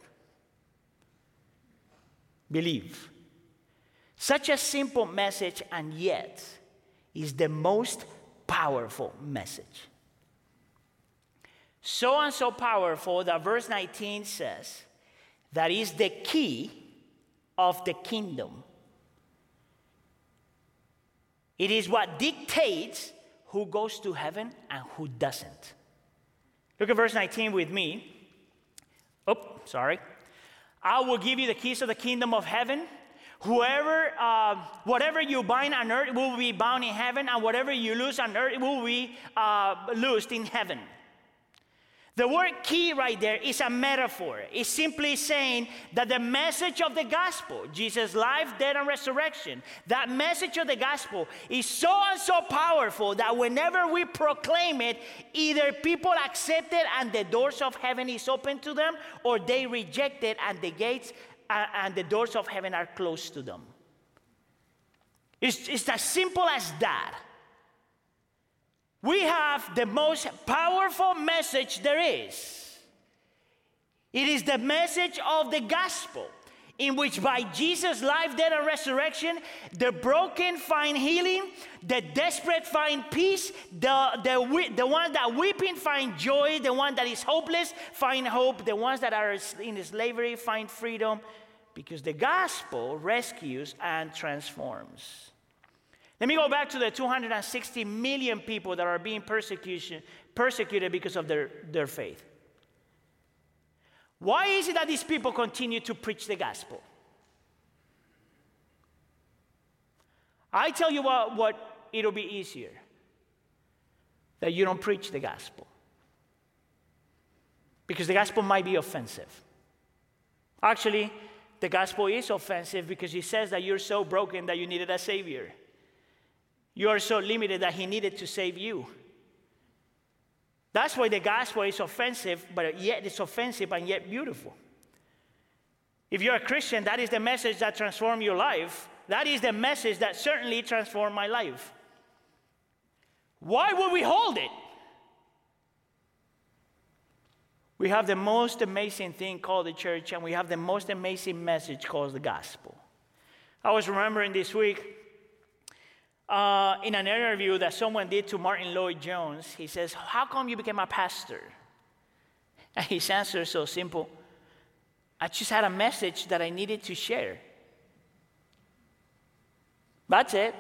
Believe. Such a simple message, and yet is the most powerful message. So and so powerful that verse 19 says that is the key of the kingdom. It is what dictates who goes to heaven and who doesn't. Look at verse 19 with me. Oh, sorry. I will give you the keys of the kingdom of heaven. Whoever, uh, whatever you bind on earth will be bound in heaven, and whatever you loose on earth will be uh, loosed in heaven. The word key right there is a metaphor. It's simply saying that the message of the gospel, Jesus' life, death, and resurrection, that message of the gospel is so and so powerful that whenever we proclaim it, either people accept it and the doors of heaven is open to them, or they reject it and the gates uh, and the doors of heaven are closed to them. It's, it's as simple as that. We have the most powerful message there is. It is the message of the gospel, in which by Jesus' life, death, and resurrection, the broken find healing, the desperate find peace, the, the, the one that weeping find joy, the one that is hopeless find hope, the ones that are in slavery find freedom, because the gospel rescues and transforms. Let me go back to the 260 million people that are being persecution, persecuted because of their, their faith. Why is it that these people continue to preach the gospel? I tell you what, what it'll be easier that you don't preach the gospel. Because the gospel might be offensive. Actually, the gospel is offensive because it says that you're so broken that you needed a savior. You are so limited that he needed to save you. That's why the gospel is offensive, but yet it's offensive and yet beautiful. If you're a Christian, that is the message that transformed your life. That is the message that certainly transformed my life. Why would we hold it? We have the most amazing thing called the church, and we have the most amazing message called the gospel. I was remembering this week uh, in an interview that someone did to Martyn Lloyd-Jones, he says, How come you became a pastor? And his answer is so simple I just had a message that I needed to share. That's it.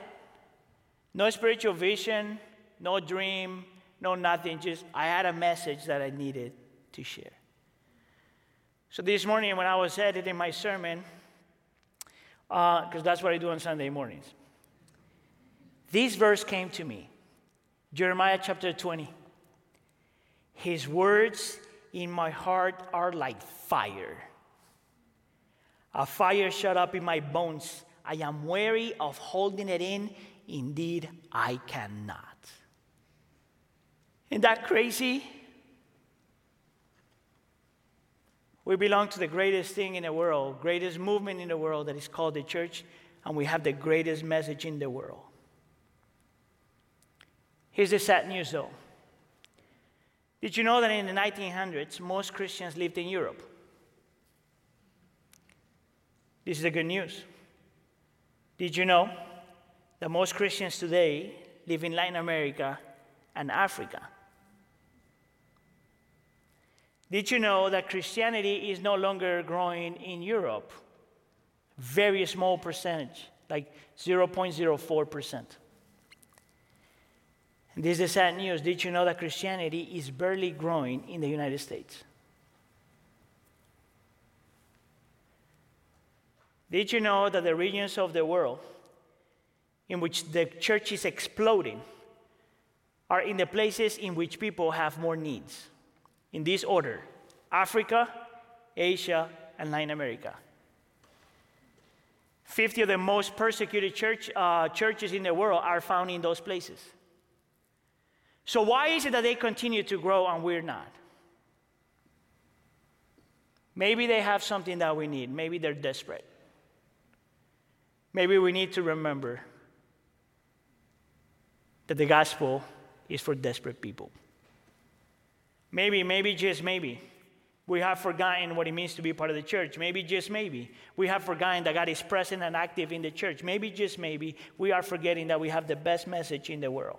No spiritual vision, no dream, no nothing. Just I had a message that I needed to share. So this morning, when I was editing my sermon, because uh, that's what I do on Sunday mornings, this verse came to me Jeremiah chapter 20. His words in my heart are like fire. A fire shut up in my bones. I am weary of holding it in. Indeed, I cannot. Isn't that crazy? We belong to the greatest thing in the world, greatest movement in the world that is called the church, and we have the greatest message in the world. Here's the sad news though. Did you know that in the 1900s, most Christians lived in Europe? This is the good news. Did you know that most Christians today live in Latin America and Africa? Did you know that Christianity is no longer growing in Europe? Very small percentage, like 0.04%. This is sad news. Did you know that Christianity is barely growing in the United States? Did you know that the regions of the world in which the church is exploding are in the places in which people have more needs? In this order Africa, Asia, and Latin America. 50 of the most persecuted church, uh, churches in the world are found in those places. So, why is it that they continue to grow and we're not? Maybe they have something that we need. Maybe they're desperate. Maybe we need to remember that the gospel is for desperate people. Maybe, maybe, just maybe, we have forgotten what it means to be part of the church. Maybe, just maybe, we have forgotten that God is present and active in the church. Maybe, just maybe, we are forgetting that we have the best message in the world.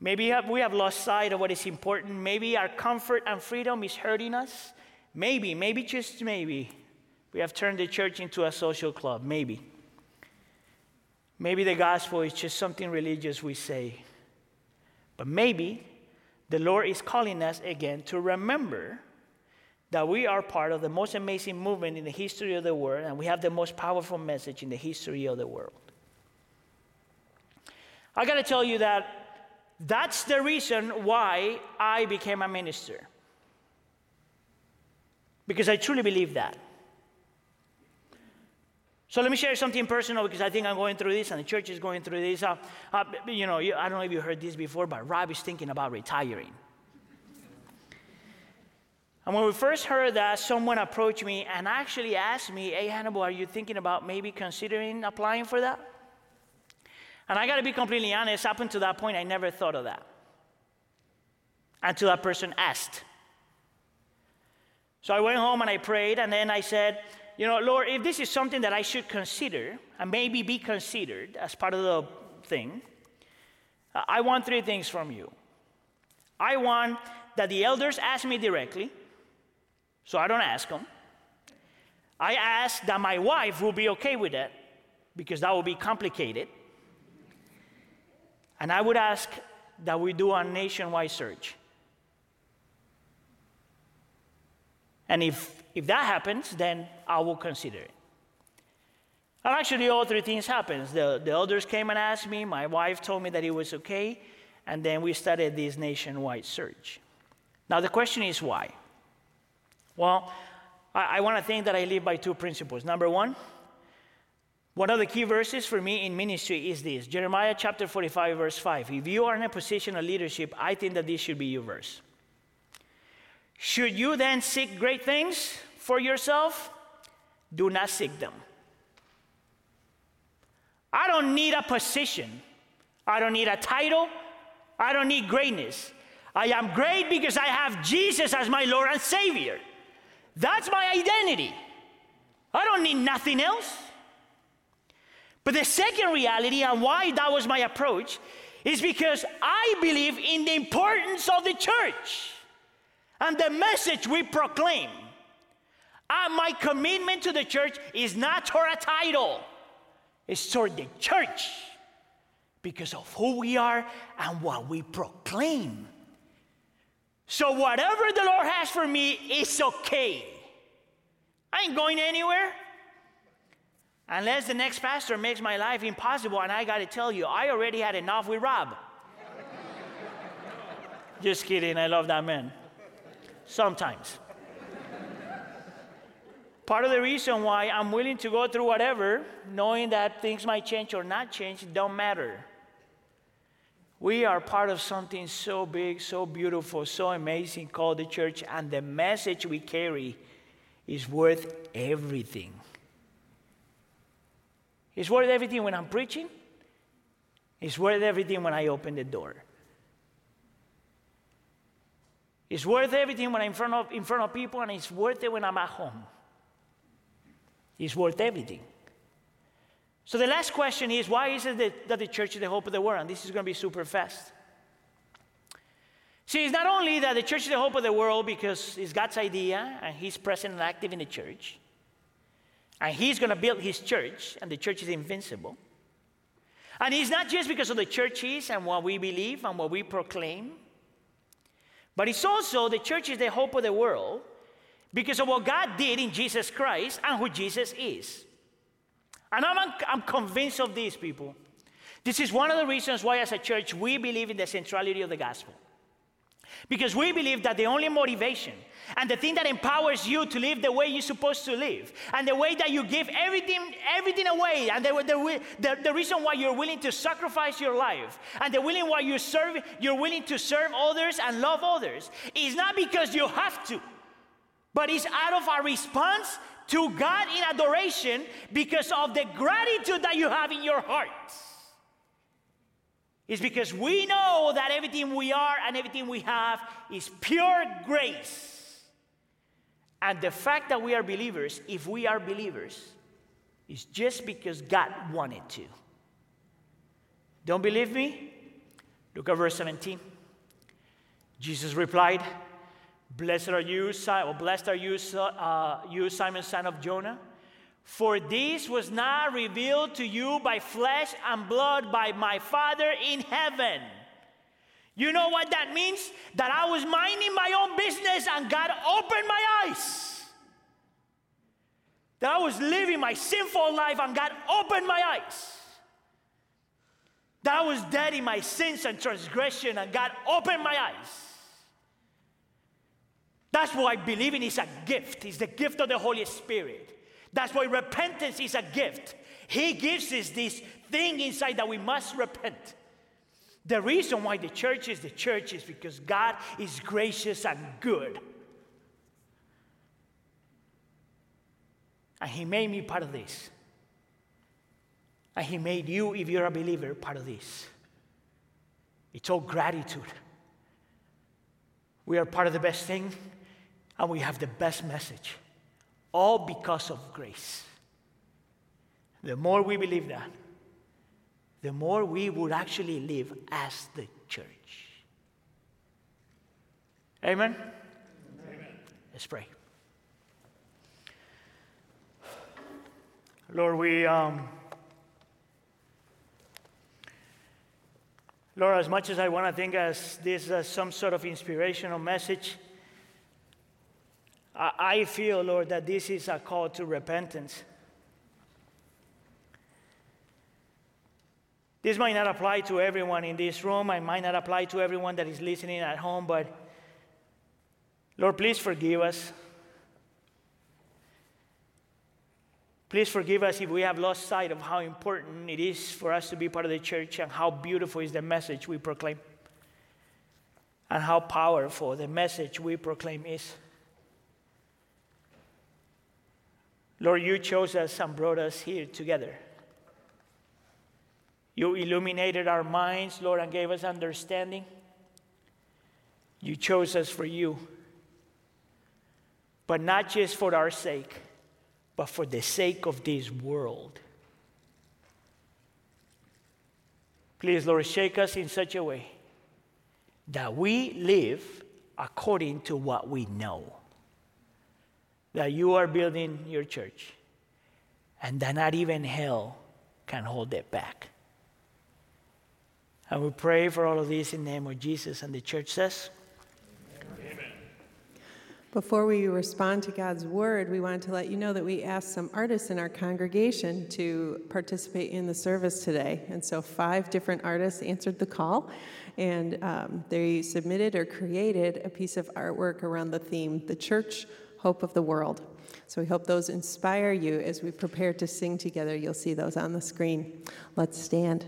Maybe we have lost sight of what is important. Maybe our comfort and freedom is hurting us. Maybe, maybe, just maybe, we have turned the church into a social club. Maybe. Maybe the gospel is just something religious we say. But maybe the Lord is calling us again to remember that we are part of the most amazing movement in the history of the world and we have the most powerful message in the history of the world. I got to tell you that that's the reason why I became a minister. Because I truly believe that. So let me share something personal because I think I'm going through this and the church is going through this. Uh, uh, you know, I don't know if you heard this before, but Rob is thinking about retiring. And when we first heard that, someone approached me and actually asked me, Hey, Hannibal, are you thinking about maybe considering applying for that? And I got to be completely honest, up until that point, I never thought of that. Until that person asked. So I went home and I prayed, and then I said, you know, Lord, if this is something that I should consider and maybe be considered as part of the thing, uh, I want three things from you. I want that the elders ask me directly, so I don't ask them. I ask that my wife will be okay with it, because that will be complicated. And I would ask that we do a nationwide search. And if, if that happens, then I will consider it. And actually, all three things happened. The, the elders came and asked me, my wife told me that it was okay, and then we started this nationwide search. Now, the question is why? Well, I, I want to think that I live by two principles. Number one, one of the key verses for me in ministry is this Jeremiah chapter 45, verse 5. If you are in a position of leadership, I think that this should be your verse. Should you then seek great things for yourself? Do not seek them. I don't need a position. I don't need a title. I don't need greatness. I am great because I have Jesus as my Lord and Savior. That's my identity. I don't need nothing else. But the second reality and why that was my approach is because I believe in the importance of the church and the message we proclaim. And my commitment to the church is not toward a title, it's toward the church because of who we are and what we proclaim. So, whatever the Lord has for me is okay. I ain't going anywhere. Unless the next pastor makes my life impossible, and I gotta tell you, I already had enough with Rob. Just kidding, I love that man. Sometimes. Part of the reason why I'm willing to go through whatever, knowing that things might change or not change, don't matter. We are part of something so big, so beautiful, so amazing called the church, and the message we carry is worth everything. It's worth everything when I'm preaching, It's worth everything when I open the door. It's worth everything when I'm in front of, in front of people, and it's worth it when I'm at home. It's worth everything. So the last question is why is it that, that the church is the hope of the world? And this is going to be super fast. See, it's not only that the church is the hope of the world because it's God's idea and He's present and active in the church, and He's going to build His church, and the church is invincible. And it's not just because of the church is and what we believe and what we proclaim, but it's also the church is the hope of the world because of what God did in Jesus Christ and who Jesus is. And I'm, I'm convinced of this, people. This is one of the reasons why, as a church, we believe in the centrality of the gospel. Because we believe that the only motivation and the thing that empowers you to live the way you're supposed to live and the way that you give everything, everything away and the, the, the, the reason why you're willing to sacrifice your life and the willing why you serve, you're willing to serve others and love others is not because you have to, but it's out of our response to God in adoration because of the gratitude that you have in your hearts is because we know that everything we are and everything we have is pure grace. And the fact that we are believers, if we are believers, is just because God wanted to. Don't believe me? Look at verse 17. Jesus replied, Blessed are you, or blessed are you, uh, you Simon, son of Jonah. For this was not revealed to you by flesh and blood, by my Father in heaven. You know what that means? That I was minding my own business and God opened my eyes. That I was living my sinful life and God opened my eyes. That I was dead in my sins and transgression and God opened my eyes. That's why believing is a gift. It's the gift of the Holy Spirit. That's why repentance is a gift. He gives us this thing inside that we must repent. The reason why the church is the church is because God is gracious and good. And He made me part of this. And He made you, if you're a believer, part of this. It's all gratitude. We are part of the best thing, and we have the best message all because of grace. The more we believe that, the more we would actually live as the church. Amen? Amen. Let's pray. Lord, we, um, Lord, as much as I want to think as this as some sort of inspirational message, I feel, Lord, that this is a call to repentance. This might not apply to everyone in this room. I might not apply to everyone that is listening at home, but Lord, please forgive us. Please forgive us if we have lost sight of how important it is for us to be part of the church and how beautiful is the message we proclaim and how powerful the message we proclaim is. Lord, you chose us and brought us here together. You illuminated our minds, Lord, and gave us understanding. You chose us for you. But not just for our sake, but for the sake of this world. Please, Lord, shake us in such a way that we live according to what we know that you are building your church and that not even hell can hold it back. And we pray for all of this in the name of Jesus. And the church says, Amen. Before we respond to God's word, we want to let you know that we asked some artists in our congregation to participate in the service today. And so, five different artists answered the call, and um, they submitted or created a piece of artwork around the theme The Church hope of the world. So we hope those inspire you as we prepare to sing together. You'll see those on the screen. Let's stand.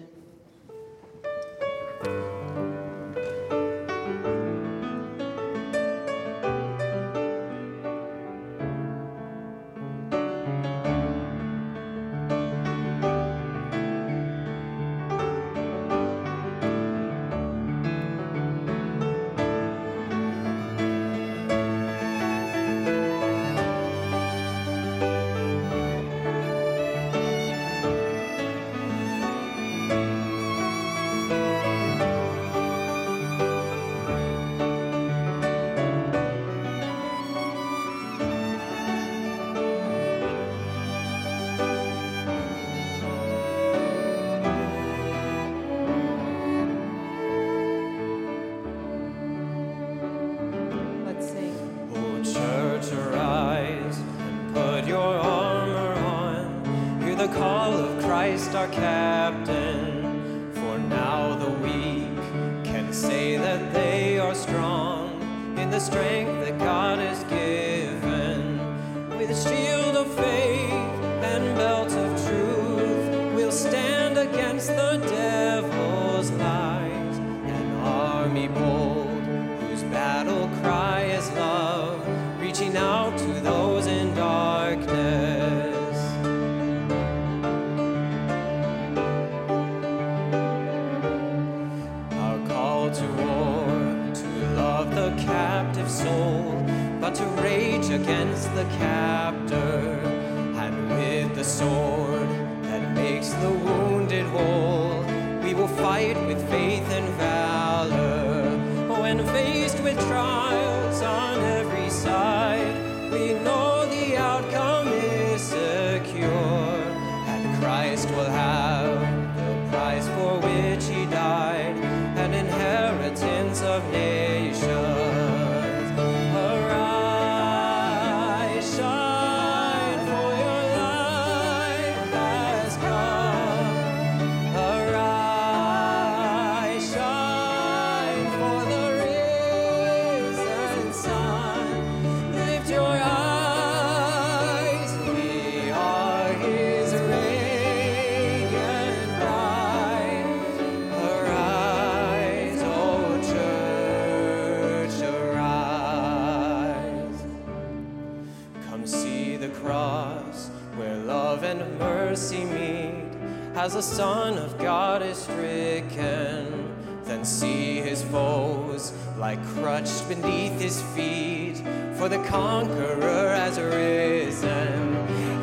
The Son of God is stricken. Then see his foes lie crushed beneath his feet, for the conqueror has risen.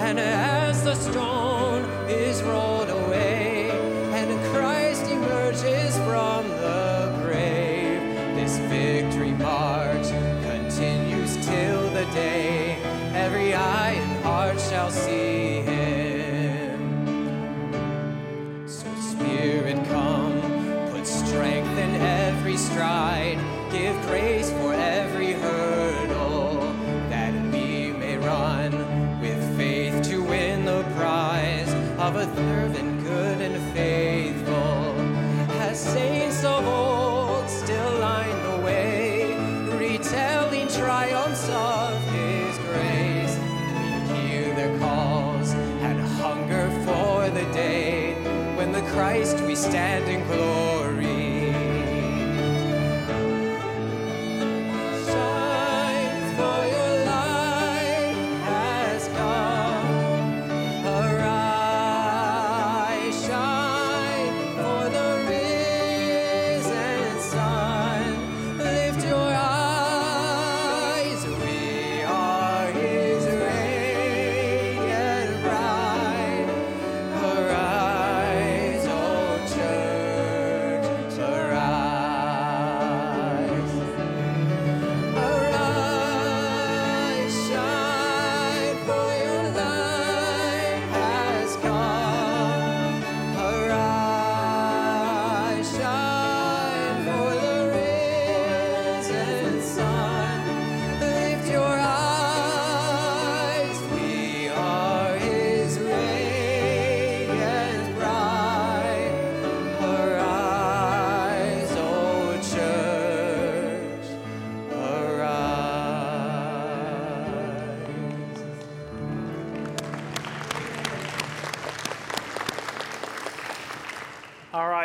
And as the stone is rolled away, and Christ emerges from the grave, this victory march continues till the day every eye and heart shall see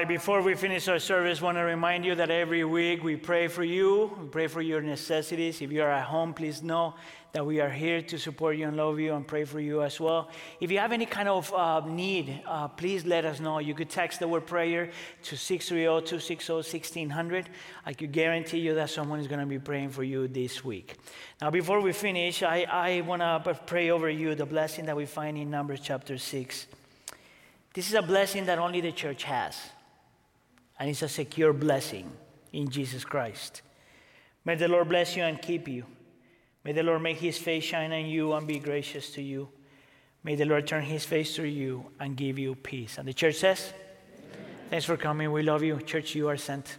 Right, before we finish our service, want to remind you that every week we pray for you, we pray for your necessities. If you are at home, please know that we are here to support you and love you and pray for you as well. If you have any kind of uh, need, uh, please let us know. You could text the word prayer to 630 260 1600. I could guarantee you that someone is going to be praying for you this week. Now, before we finish, I, I want to pray over you the blessing that we find in Numbers chapter 6. This is a blessing that only the church has, and it's a secure blessing in Jesus Christ. May the Lord bless you and keep you. May the Lord make his face shine on you and be gracious to you. May the Lord turn his face to you and give you peace. And the church says, Thanks for coming. We love you. Church, you are sent.